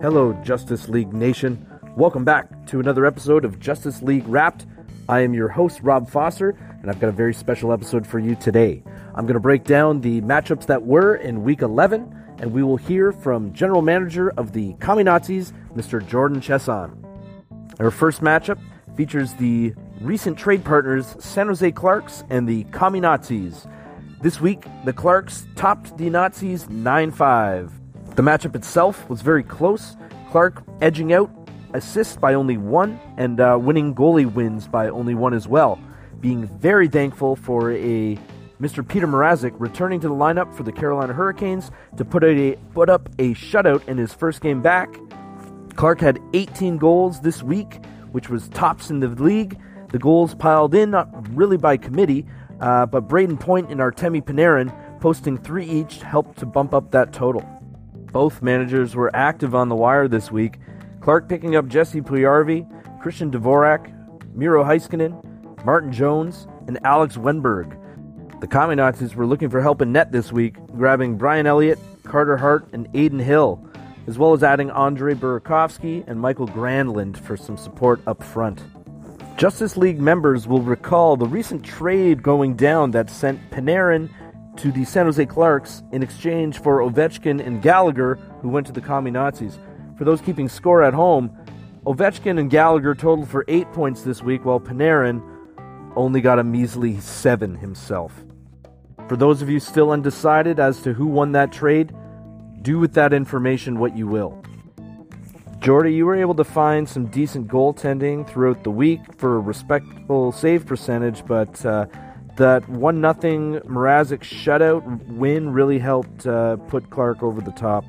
Hello, Justice League Nation. Welcome back to another episode of Justice League Wrapped. I am your host, Rob Foster, and I've got a very special episode for you today. I'm going to break down the matchups that were in Week 11, and we will hear from General Manager of the Kami Nazis, Mr. Jordan Chesson. Our first matchup features the recent trade partners San Jose Clarks and the Kami Nazis. This week, the Clarks topped the Nazis 9 5. The matchup itself was very close, Clark edging out assists by only one and uh, winning goalie wins by only one as well. Being very thankful for a Mr. Petr Mrazek returning to the lineup for the Carolina Hurricanes to put, a, put up a shutout in his first game back. Clark had 18 goals this week, which was tops in the league. The goals piled in, not really by committee, uh, but Brayden Point and Artemi Panarin posting three each helped to bump up that total. Both managers were active on the wire this week. Clark picking up Jesse Puljujarvi, Christian Dvorak, Miro Heiskanen, Martin Jones, and Alex Wennberg. The Kami Nazis were looking for help in net this week, grabbing Brian Elliott, Carter Hart, and Adin Hill, as well as adding Andre Burakovsky and Mikael Granlund for some support up front. Justice League members will recall the recent trade going down that sent Panarin to the San Jose Clarks in exchange for Ovechkin and Gallagher, who went to the Kami Nazis. For those keeping score at home, Ovechkin and Gallagher totaled for eight points this week, while Panarin only got a measly seven himself. For those of you still undecided as to who won that trade, do with that information what you will. Jordy, you were able to find some decent goaltending throughout the week for a respectable save percentage, but uh, that one nothing Mrazek shutout win really helped uh, put Clark over the top.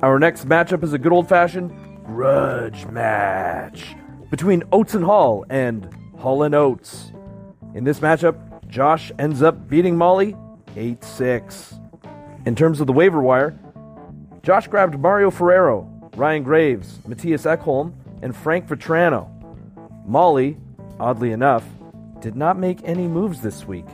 Our next matchup is a good old fashioned grudge match between Oates and Hall and Hall and Oates. In this matchup, Josh ends up beating Molly 8 6. In terms of the waiver wire, Josh grabbed Mario Ferraro, Ryan Graves, Mattias Ekholm, and Frank Vatrano. Molly, oddly enough, did not make any moves this week.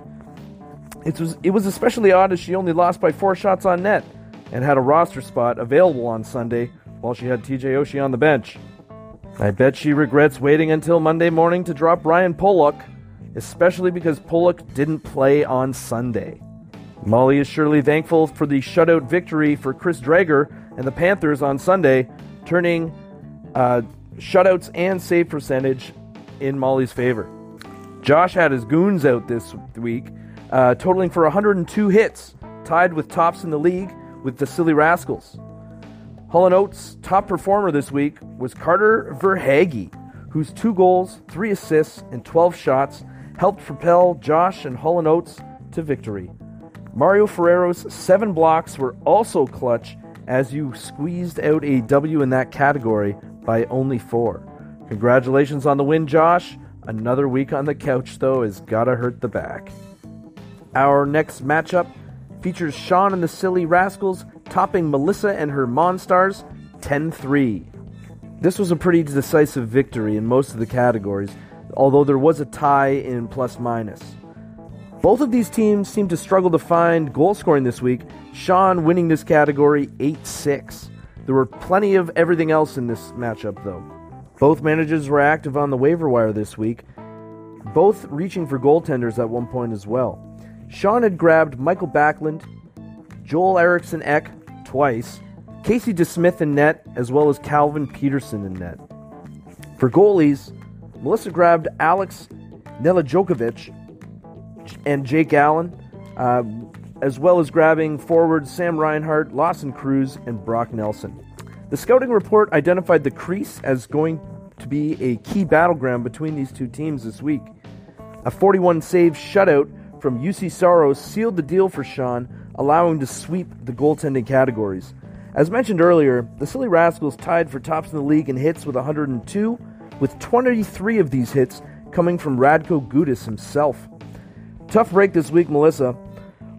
It was, it was especially odd as she only lost by four shots on net and had a roster spot available on Sunday while she had TJ Oshie on the bench. I bet she regrets waiting until Monday morning to drop Ryan Pulock, especially because Pulock didn't play on Sunday. Molly is surely thankful for the shutout victory for Chris Driedger and the Panthers on Sunday, turning uh, shutouts and save percentage in Molly's favor. Josh had his goons out this week, uh, totaling for 102 hits, tied with tops in the league with the Silly Rascals. Hall Oates' top performer this week was Carter Verhaeghe, whose two goals, three assists, and 12 shots helped propel Josh and Hall and Oates to victory. Mario Ferraro's seven blocks were also clutch as you squeezed out a W in that category by only four. Congratulations on the win, Josh. Another week on the couch, though, has gotta hurt the back. Our next matchup features Sean and the Silly Rascals topping Melissa and her Monstars 10 3. This was a pretty decisive victory in most of the categories, although there was a tie in plus minus. Both of these teams seemed to struggle to find goal scoring this week, Sean winning this category 8 6. There were plenty of everything else in this matchup, though. Both managers were active on the waiver wire this week, both reaching for goaltenders at one point as well. Sean had grabbed Mikael Backlund, Joel Eriksson Ek twice, Casey DeSmith in net, as well as Calvin Petersen in net. For goalies, Melissa grabbed Alex Nedeljkovic and Jake Allen, uh, as well as grabbing forwards Sam Reinhart, Lawson Crouse, and Brock Nelson. The scouting report identified the crease as going to be a key battleground between these two teams this week. A 41 save shutout from Juuse Saros sealed the deal for Sean, allowing to sweep the goaltending categories. As mentioned earlier, the Silly Rascals tied for tops in the league in hits with 102, with 23 of these hits coming from Radko Gudas himself. Tough break this week, Melissa.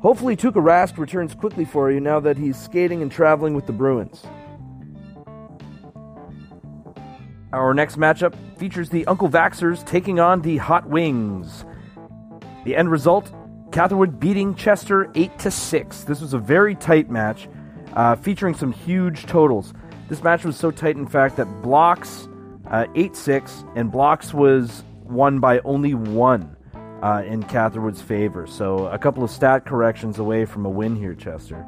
Hopefully, Tuukka Rask returns quickly for you now that he's skating and traveling with the Bruins. Our next matchup features the Uncle Vaxers taking on the Hot Wings. The end result Catherwood beating Chester 8 to 6. This was a very tight match, uh, featuring some huge totals. This match was so tight, in fact, that blocks uh, 8 6, and blocks was won by only one uh, in Catherwood's favor. So a couple of stat corrections away from a win here, Chester.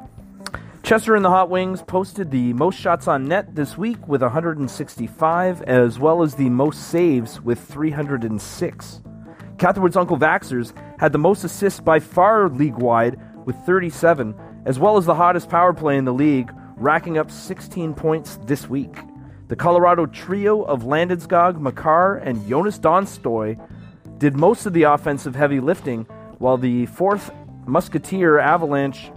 Chester and the Hot Wings posted the most shots on net this week with 165, as well as the most saves with 306. Catherwood's Uncle Vaxers had the most assists by far league wide with 37, as well as the hottest power play in the league, racking up 16 points this week. The Colorado trio of Landeskog, Makar, and Joonas Donskoi did most of the offensive heavy lifting, while the fourth Musketeer Avalanche,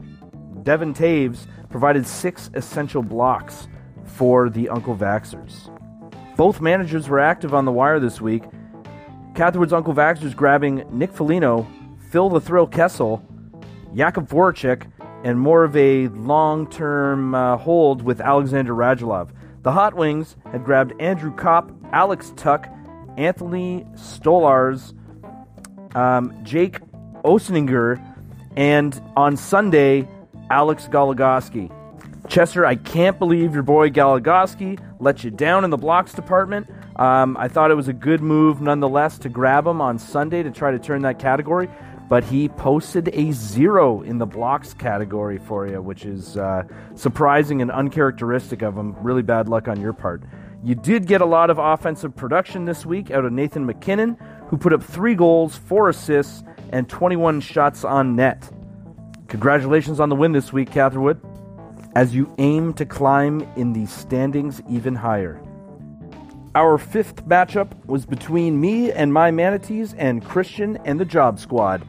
Devon Toews, provided six essential blocks for the Uncle Vaxers. Both managers were active on the wire this week. Catherwood's Uncle Vaxers grabbing Nick Foligno, Phil the Thrill Kessel, Jakub Voracek, and more of a long term uh, hold with Alexander Radulov. The Hot Wings had grabbed Andrew Copp, Alex Tuch, Anthony Stolarz, um, Jake Oettinger, and on Sunday, Alex Goligoski. Chester, I can't believe your boy Goligoski let you down in the blocks department. Um, I thought it was a good move nonetheless to grab him on Sunday to try to turn that category, but he posted a zero in the blocks category for you, which is uh, surprising and uncharacteristic of him. Really bad luck on your part. You did get a lot of offensive production this week out of Nathan MacKinnon, who put up three goals, four assists, and 21 shots on net. Congratulations on the win this week, Catherwood, as you aim to climb in the standings even higher. Our fifth matchup was between me and my manatees and Christian and the Job Squad.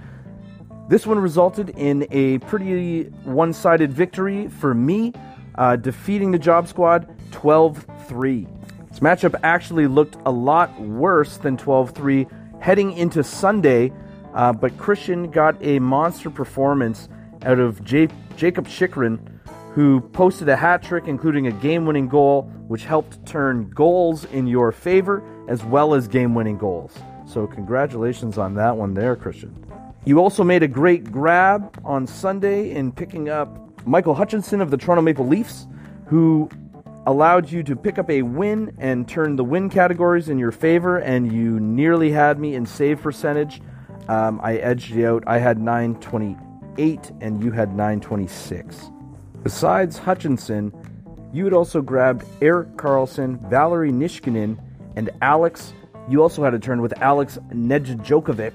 This one resulted in a pretty one sided victory for me, uh, defeating the Job Squad 12 3. This matchup actually looked a lot worse than 12 3 heading into Sunday, uh, but Christian got a monster performance out of J- Jakob Chychrun, who posted a hat trick, including a game winning goal, which helped turn goals in your favor as well as game winning goals. So, congratulations on that one there, Christian. You also made a great grab on Sunday in picking up Michael Hutchinson of the Toronto Maple Leafs, who allowed you to pick up a win and turn the win categories in your favor, and you nearly had me in save percentage. Um, I edged you out. I had 928, and you had 926. Besides Hutchinson, you had also grabbed Erik Karlsson, Valeri Nichushkin, and Alex. You also had a turn with Alex Nedjokovic,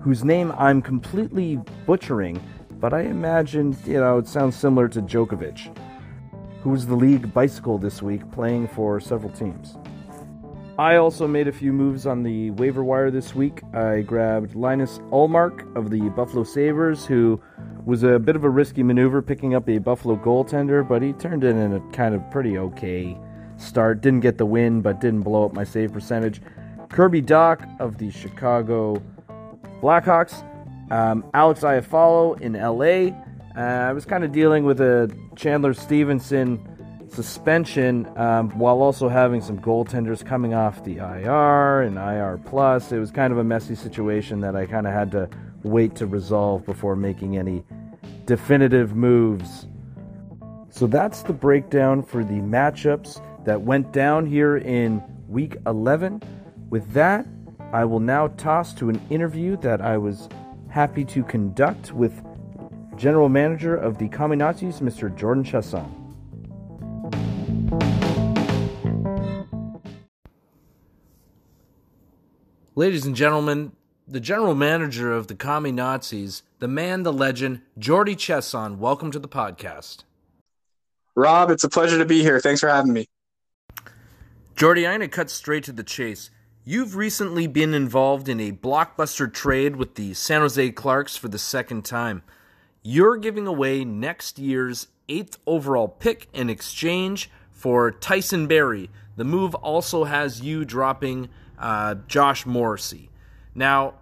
whose name I'm completely butchering, but I imagine, you know, it sounds similar to Djokovic who was the league bicycle this week, playing for several teams. I also made a few moves on the waiver wire this week. I grabbed Linus Ullmark of the Buffalo Sabres, who was a bit of a risky maneuver picking up a Buffalo goaltender, but he turned in a kind of pretty okay start. Didn't get the win, but didn't blow up my save percentage. Kirby Dach of the Chicago Blackhawks. Um, Alex Iafallo in LA. Uh, I was kind of dealing with a Chandler Stephenson suspension um, while also having some goaltenders coming off the IR and IR plus. It was kind of a messy situation that I kind of had to wait to resolve before making any definitive moves. So that's the breakdown for the matchups that went down here in week 11. With that, I will now toss to an interview that I was happy to conduct with General Manager of the Kaminazis, Mr. Jordan Chasson. Ladies and gentlemen, the general manager of the Kaminazis, the man, the legend, Jordy Chesson. Welcome to the podcast. Rob, it's a pleasure to be here. Thanks for having me. Jordy, I'm going to cut straight to the chase. You've recently been involved in a blockbuster trade with the San Jose Clarks for the second time. You're giving away next year's eighth overall pick in exchange for Tyson Barrie. The move also has you dropping uh, Josh Morrissey. Now,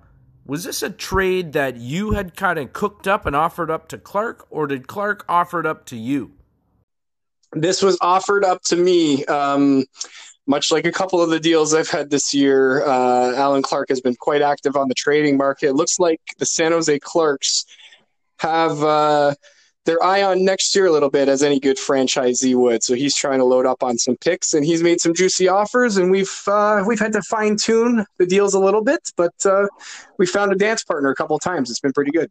was this a trade that you had kind of cooked up and offered up to Clark, or did Clark offer it up to you? This was offered up to me. Um, much like a couple of the deals I've had this year, uh, Alan Clark has been quite active on the trading market. It looks like the San Jose Clarks have uh, their eye on next year a little bit, as any good franchisee would. So he's trying to load up on some picks, and he's made some juicy offers, and we've uh, we've had to fine tune the deals a little bit, but uh, we found a dance partner a couple times. It's been pretty good.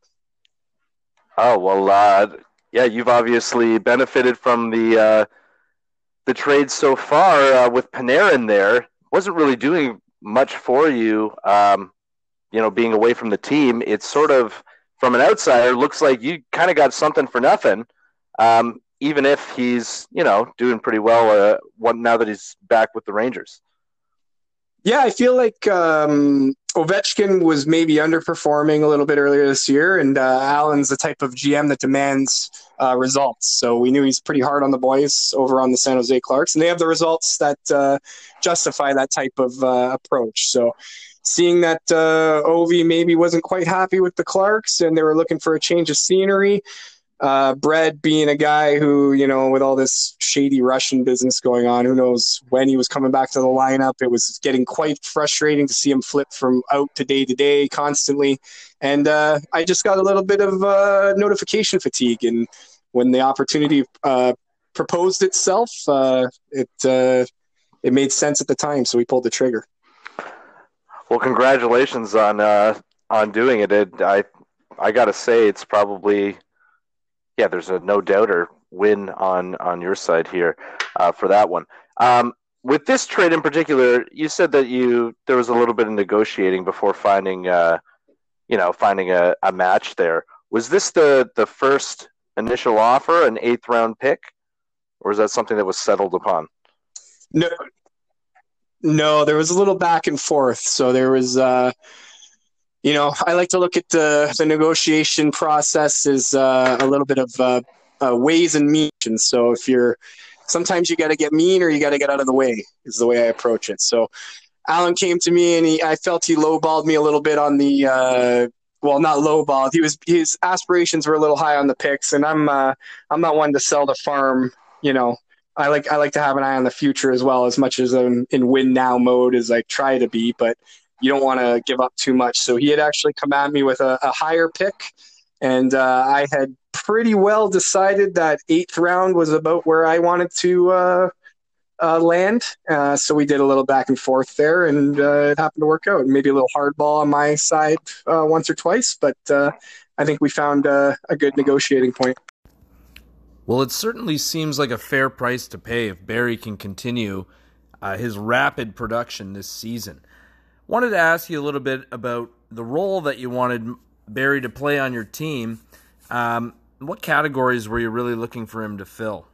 Oh well, uh, yeah, you've obviously benefited from the uh, the trade so far uh, with Panarin. There wasn't really doing much for you, um, you know, being away from the team. It's sort of from an outsider looks like you kind of got something for nothing. Um, even if he's you know doing pretty well uh, now that he's back with the Rangers. Yeah, I feel like um, Ovechkin was maybe underperforming a little bit earlier this year, and uh, Allen's the type of GM that demands uh, results. So we knew he's pretty hard on the boys over on the San Jose Clarks, and they have the results that uh, justify that type of uh, approach. So seeing that uh, Ovi maybe wasn't quite happy with the Clarks, and they were looking for a change of scenery. Uh, Bread being a guy who, you know, with all this shady Russian business going on, who knows when he was coming back to the lineup. It was getting quite frustrating to see him flip from out to day to day constantly. And uh, I just got a little bit of uh, notification fatigue. And when the opportunity uh, proposed itself, uh, it uh, it made sense at the time, so we pulled the trigger. Well, congratulations on on doing it. it I I got to say, it's probably yeah, there's a no doubter win on on your side here uh, for that one. Um, with this trade in particular, you said that you there was a little bit of negotiating before finding, uh, you know, finding a, a match there. Was this the the first initial offer, an eighth round pick, or is that something that was settled upon? No, no, there was a little back and forth. So there was. Uh, you know, I like to look at the, the negotiation process as uh, a little bit of uh, uh, ways and means. And so if you're, sometimes you got to get mean or you got to get out of the way is the way I approach it. So Alan came to me and he, I felt he lowballed me a little bit on the, uh, well, not lowballed. He was, his aspirations were a little high on the picks and I'm, uh, I'm not one to sell the farm, you know, I like I like to have an eye on the future as well, as much as I'm in win now mode as I try to be. But you don't want to give up too much. So he had actually come at me with a, a higher pick, and uh, I had pretty well decided that eighth round was about where I wanted to uh, uh, land. Uh, so we did a little back and forth there, and uh, it happened to work out. Maybe a little hardball on my side uh, once or twice, but I think we found a good negotiating point. Well, it certainly seems like a fair price to pay if Barrie can continue his rapid production this season. Wanted to ask you a little bit about the role that you wanted Barrie to play on your team. Um, what categories were you really looking for him to fill?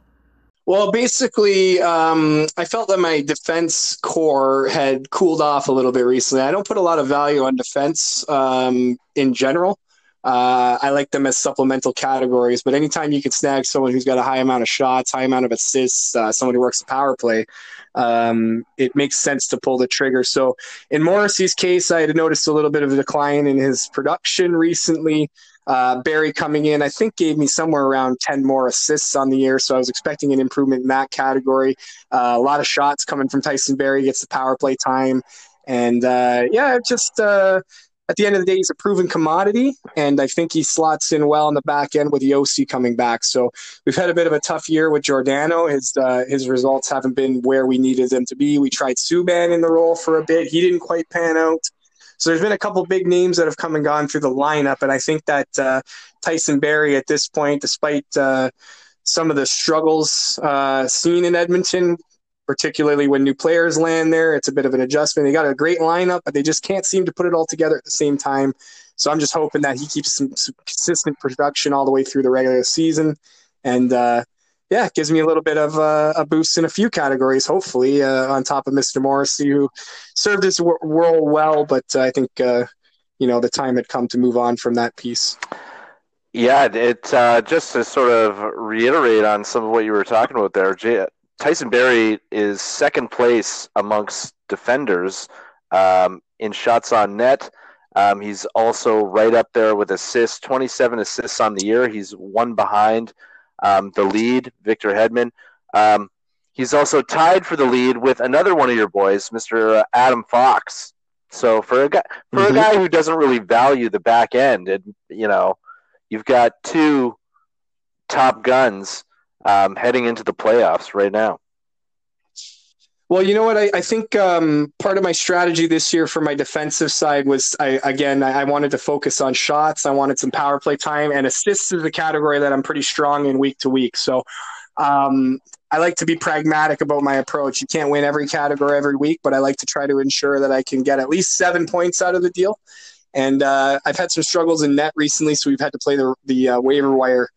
Well, basically, um, I felt that my defense core had cooled off a little bit recently. I don't put a lot of value on defense um, in general. Uh, I like them as supplemental categories, but anytime you can snag someone who's got a high amount of shots, high amount of assists, uh, someone who works the power play, um, it makes sense to pull the trigger. So in Morrissey's case, I had noticed a little bit of a decline in his production recently. Uh, Barrie coming in, I think, gave me somewhere around 10 more assists on the year. So I was expecting an improvement in that category. Uh, a lot of shots coming from Tyson Barrie, gets the power play time. And uh, yeah, just uh, at the end of the day, he's a proven commodity, and I think he slots in well on the back end with Josi coming back. So we've had a bit of a tough year with Giordano. His uh, his results haven't been where we needed them to be. We tried Subban in the role for a bit; he didn't quite pan out. So there's been a couple big names that have come and gone through the lineup, and I think that uh, Tyson Barrie at this point, despite uh, some of the struggles uh, seen in Edmonton particularly when new players land there. It's a bit of an adjustment. They got a great lineup, but they just can't seem to put it all together at the same time. So I'm just hoping that he keeps some, some consistent production all the way through the regular season. And uh, yeah, it gives me a little bit of uh, a boost in a few categories, hopefully, uh, on top of Mr. Morrissey, who served his role well, but I think, uh, you know, the time had come to move on from that piece. Yeah, it uh, just to sort of reiterate on some of what you were talking about there. Tyson Barrie is second place amongst defenders um, in shots on net. Um, he's also right up there with assists, 27 assists on the year. He's one behind um, the lead, Victor Hedman. Um, he's also tied for the lead with another one of your boys, Mr. Uh, Adam Fox. So for a guy for mm-hmm. a guy who doesn't really value the back end, and you know, you've got two top guns um, heading into the playoffs right now? Well, you know what? I, I think um, part of my strategy this year for my defensive side was, I, again, I, I, wanted to focus on shots. I wanted some power play time, and assists is a category that I'm pretty strong in week to week. So um, I like to be pragmatic about my approach. You can't win every category every week, but I like to try to ensure that I can get at least seven points out of the deal. And uh, I've had some struggles in net recently, so we've had to play the the uh, waiver wire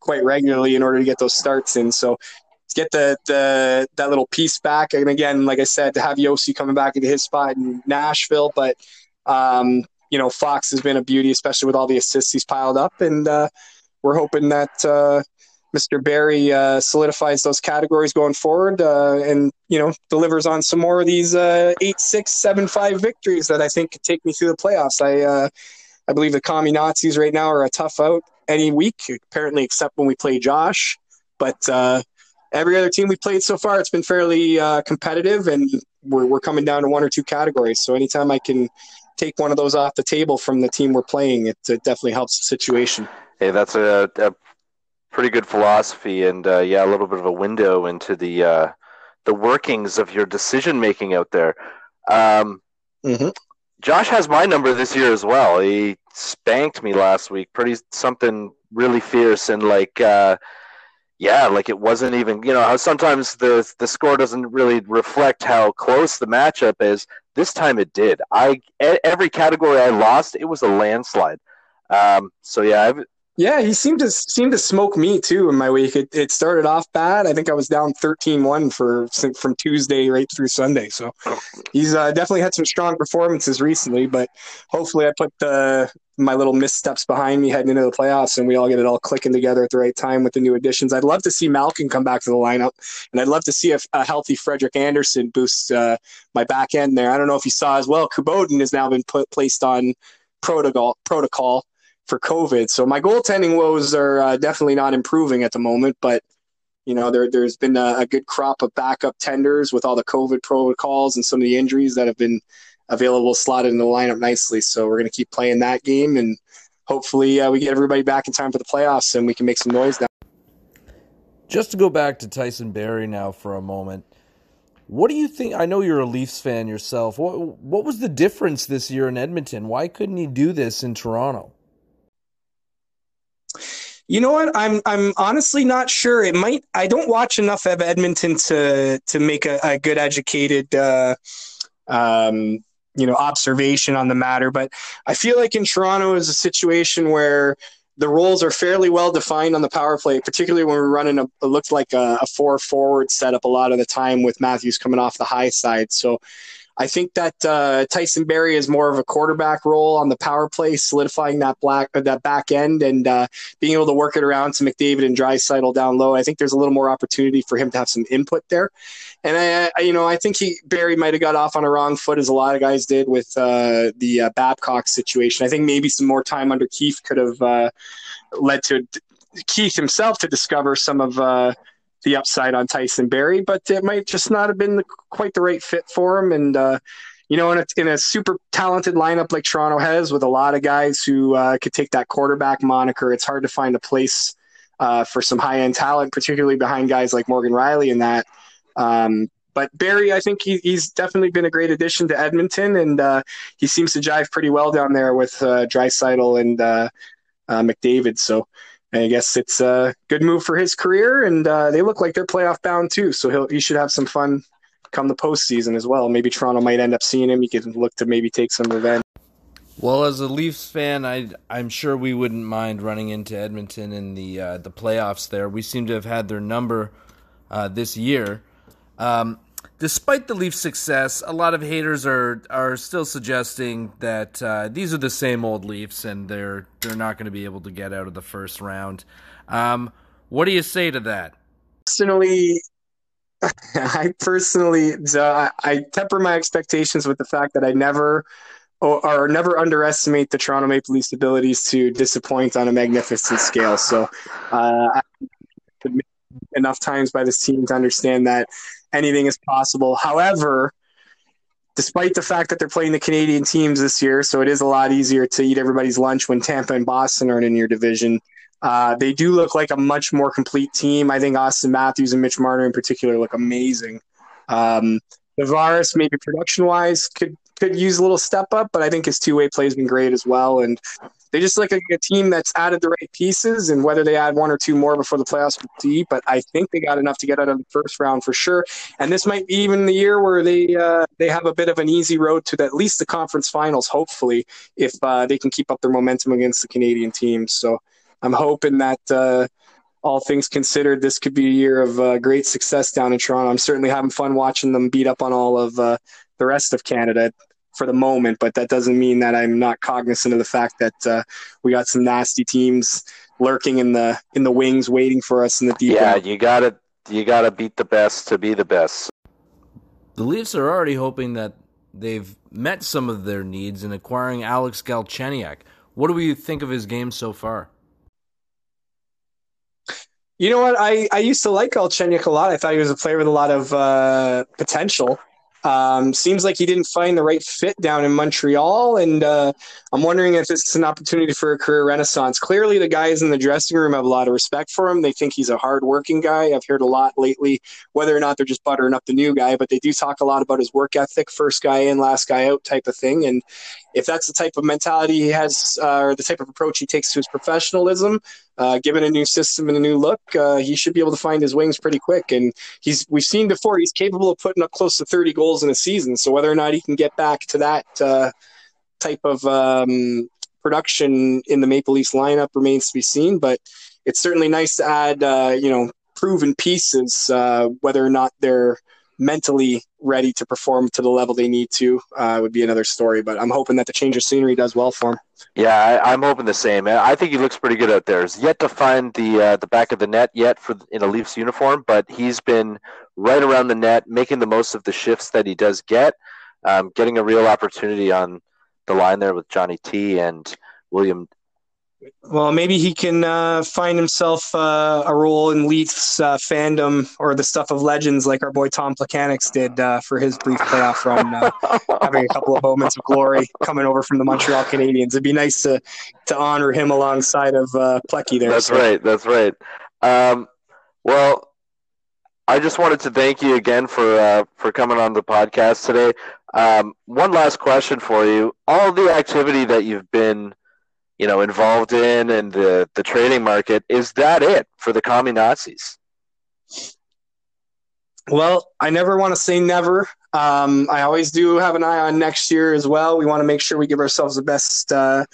quite regularly in order to get those starts in. So get the, the that little piece back. And again, like I said, to have Josi coming back into his spot in Nashville, but um, you know, Fox has been a beauty, especially with all the assists he's piled up, and uh, we're hoping that uh, Mr. Barrie uh, solidifies those categories going forward, uh, and you know, delivers on some more of these uh, eight, six, seven, five victories that I think could take me through the playoffs. I uh, I believe the Commie Nazis right now are a tough out any week, apparently, except when we play Josh. But every other team we played so far, it's been fairly uh, competitive, and we're we're coming down to one or two categories. So anytime I can take one of those off the table from the team we're playing, it, it definitely helps the situation. Hey, that's a, a pretty good philosophy, and uh, yeah, a little bit of a window into the uh, the workings of your decision making out there. Um, mm-hmm. Josh has my number this year as well. He spanked me last week, pretty something really fierce, and like uh, yeah, like it wasn't even, you know, how sometimes the the score doesn't really reflect how close the matchup is. This time it did. I every category I lost, it was a landslide. Um, so yeah, I've, yeah, he seemed to seem to smoke me too in my week. It, it started off bad. I think I was down 13-1 for from Tuesday right through Sunday. So he's uh, definitely had some strong performances recently. But hopefully, I put the my little missteps behind me heading into the playoffs, and we all get it all clicking together at the right time with the new additions. I'd love to see Malkin come back to the lineup, and I'd love to see a, healthy Frederik Andersen boost uh, my back end there. I don't know if you saw as well. Khudobin has now been put placed on protocol protocol for COVID. So my goaltending woes are uh, definitely not improving at the moment, but you know there there's been a, a, good crop of backup tenders with all the COVID protocols and some of the injuries that have been available slotted in the lineup nicely. So we're going to keep playing that game and hopefully uh, we get everybody back in time for the playoffs and we can make some noise now. Just to go back to Tyson Barrie now for a moment. What do you think? I know you're a Leafs fan yourself. What what was the difference this year in Edmonton? Why couldn't he do this in Toronto? You know what? I'm I'm honestly not sure. It might. I don't watch enough of Edmonton to to make a, a good educated, uh, um, you know, observation on the matter. But I feel like in Toronto is a situation where the roles are fairly well defined on the power play, particularly when we're running a it looks like a, a four forward setup a lot of the time with Matthews coming off the high side. So I think that uh, Tyson Barrie is more of a quarterback role on the power play, solidifying that black uh, that back end and uh, being able to work it around to McDavid and Draisaitl down low. I think there's a little more opportunity for him to have some input there. And I, I you know, I think he Barrie might have got off on a wrong foot as a lot of guys did with uh, the uh, Babcock situation. I think maybe some more time under Keefe could have uh, led to Keefe himself to discover some of the upside on Tyson Barrie, but it might just not have been the, quite the right fit for him. And uh, you know, in a, in a super talented lineup like Toronto has, with a lot of guys who uh, could take that quarterback moniker, it's hard to find a place uh, for some high end talent, particularly behind guys like Morgan Rielly and that. Um, but Barrie, I think he, he's definitely been a great addition to Edmonton, and uh, he seems to jive pretty well down there with uh, Draisaitl and uh, uh, McDavid. So I guess it's a good move for his career, and uh, they look like they're playoff bound too. So he should have some fun come the postseason as well. Maybe Toronto might end up seeing him. He can look to maybe take some revenge. Well, as a Leafs fan, I I'm sure we wouldn't mind running into Edmonton in the uh, the playoffs. There, we seem to have had their number uh, this year. Um, despite the Leafs' success, a lot of haters are are still suggesting that uh, these are the same old Leafs and they're they're not going to be able to get out of the first round. Um, what do you say to that? Personally, I personally I temper my expectations with the fact that I never or, or, never underestimate the Toronto Maple Leafs' abilities to disappoint on a magnificent scale. So, uh, enough times by this team to understand that anything is possible. However, despite the fact that they're playing the Canadian teams this year, so it is a lot easier to eat everybody's lunch when Tampa and Boston aren't in your division. Uh, they do look like a much more complete team. I think Auston Matthews and Mitch Marner in particular look amazing. Um, Tavares, maybe production wise, could could use a little step up, but I think his two way play has been great as well. And they just look like a team that's added the right pieces, and whether they add one or two more before the playoffs, see. But I think they got enough to get out of the first round for sure. And this might be even the year where they uh, they have a bit of an easy road to the, at least the conference finals, hopefully, if uh, they can keep up their momentum against the Canadian teams. So I'm hoping that. Uh, all things considered, this could be a year of uh, great success down in Toronto. I'm certainly having fun watching them beat up on all of uh, the rest of Canada for the moment, but that doesn't mean that I'm not cognizant of the fact that uh, we got some nasty teams lurking in the in the wings, waiting for us in the deep. Yeah, end. you gotta you gotta beat the best to be the best. The Leafs are already hoping that they've met some of their needs in acquiring Alex Galchenyuk. What do we think of his game so far? You know what? I, I used to like Galchenyuk a lot. I thought he was a player with a lot of uh, potential. Um, seems like he didn't find the right fit down in Montreal, and uh, I'm wondering if it's an opportunity for a career renaissance. Clearly, the guys in the dressing room have a lot of respect for him. They think he's a hardworking guy. I've heard a lot lately, whether or not they're just buttering up the new guy, but they do talk a lot about his work ethic, first guy in, last guy out type of thing. And if that's the type of mentality he has, uh, or the type of approach he takes to his professionalism, uh, given a new system and a new look, uh, he should be able to find his wings pretty quick. And he's we've seen before he's capable of putting up close to 30 goals in a season. So whether or not he can get back to that uh, type of um, production in the Maple Leafs lineup remains to be seen. But it's certainly nice to add, uh, you know, proven pieces, uh, whether or not they're mentally ready to perform to the level they need to uh, would be another story. But I'm hoping that the change of scenery does well for him. Yeah, I, am hoping the same. I think he looks pretty good out there. He's yet to find the uh, the back of the net yet for in a Leafs uniform, but he's been right around the net, making the most of the shifts that he does get, um, getting a real opportunity on the line there with Johnny T and William well, maybe he can uh, find himself uh, a role in Leafs uh, fandom or the stuff of legends like our boy Tom Plekanec did uh, for his brief playoff run, uh, having a couple of moments of glory coming over from the Montreal Canadiens. It'd be nice to to honor him alongside of uh, Plecky there. That's so. right. That's right. Um, well, I just wanted to thank you again for uh, for coming on the podcast today. Um, one last question for you: all the activity that you've been you know, involved in and the, the trading market. Is that it for the commie Nazis? Well, I never want to say never. Um, I always do have an eye on next year as well. We want to make sure we give ourselves the best uh,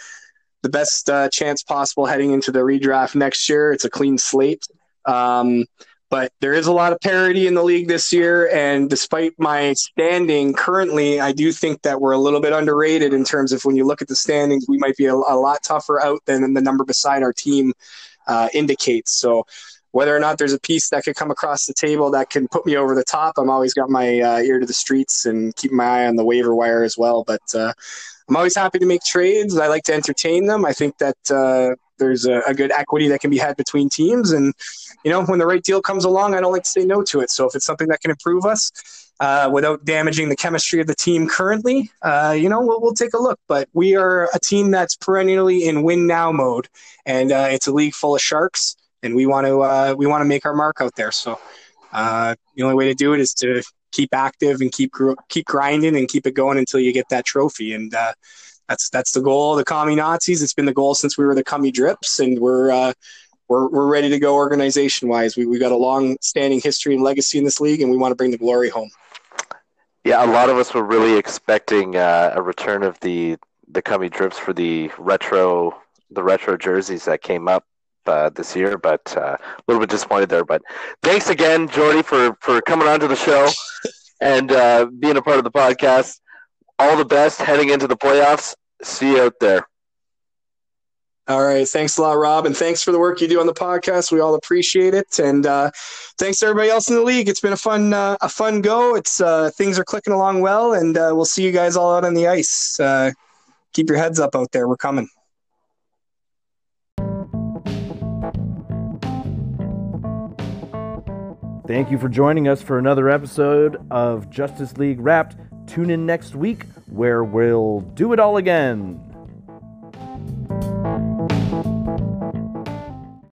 the best uh, chance possible heading into the redraft next year. It's a clean slate. Um, but there is a lot of parity in the league this year. And despite my standing currently, I do think that we're a little bit underrated in terms of when you look at the standings, we might be a, a lot tougher out than the number beside our team uh, indicates. So whether or not there's a piece that could come across the table that can put me over the top, I'm always got my uh, ear to the streets and keep my eye on the waiver wire as well. But uh, I'm always happy to make trades. I like to entertain them. I think that uh, there's a, a, good equity that can be had between teams. And, you know, when the right deal comes along, I don't like to say no to it. So if it's something that can improve us uh, without damaging the chemistry of the team currently, uh, you know, we'll, we'll, take a look. But we are a team that's perennially in win now mode. And uh, it's a league full of sharks. And we want to uh, we want to make our mark out there. So uh, the only way to do it is to keep active and keep keep grinding and keep it going until you get that trophy. And uh, that's that's the goal of the commie Nazis. It's been the goal since we were the commie drips, and we're uh, we're we're ready to go organization wise. We we got a long standing history and legacy in this league, and we want to bring the glory home. Yeah, a lot of us were really expecting uh, a return of the the commie drips for the retro the retro jerseys that came up uh, this year, but uh, a little bit disappointed there. But thanks again, Jordy, for for coming on to the show and uh, being a part of the podcast all the best heading into the playoffs. See you out there. All right. Thanks a lot, Rob. And thanks for the work you do on the podcast. We all appreciate it. And uh, thanks to everybody else in the league. It's been a fun, uh, a fun go. It's uh, things are clicking along well, and uh, we'll see you guys all out on the ice. Uh, keep your heads up out there. We're coming. Thank you for joining us for another episode of Justice League Wrapped. Tune in next week where we'll do it all again.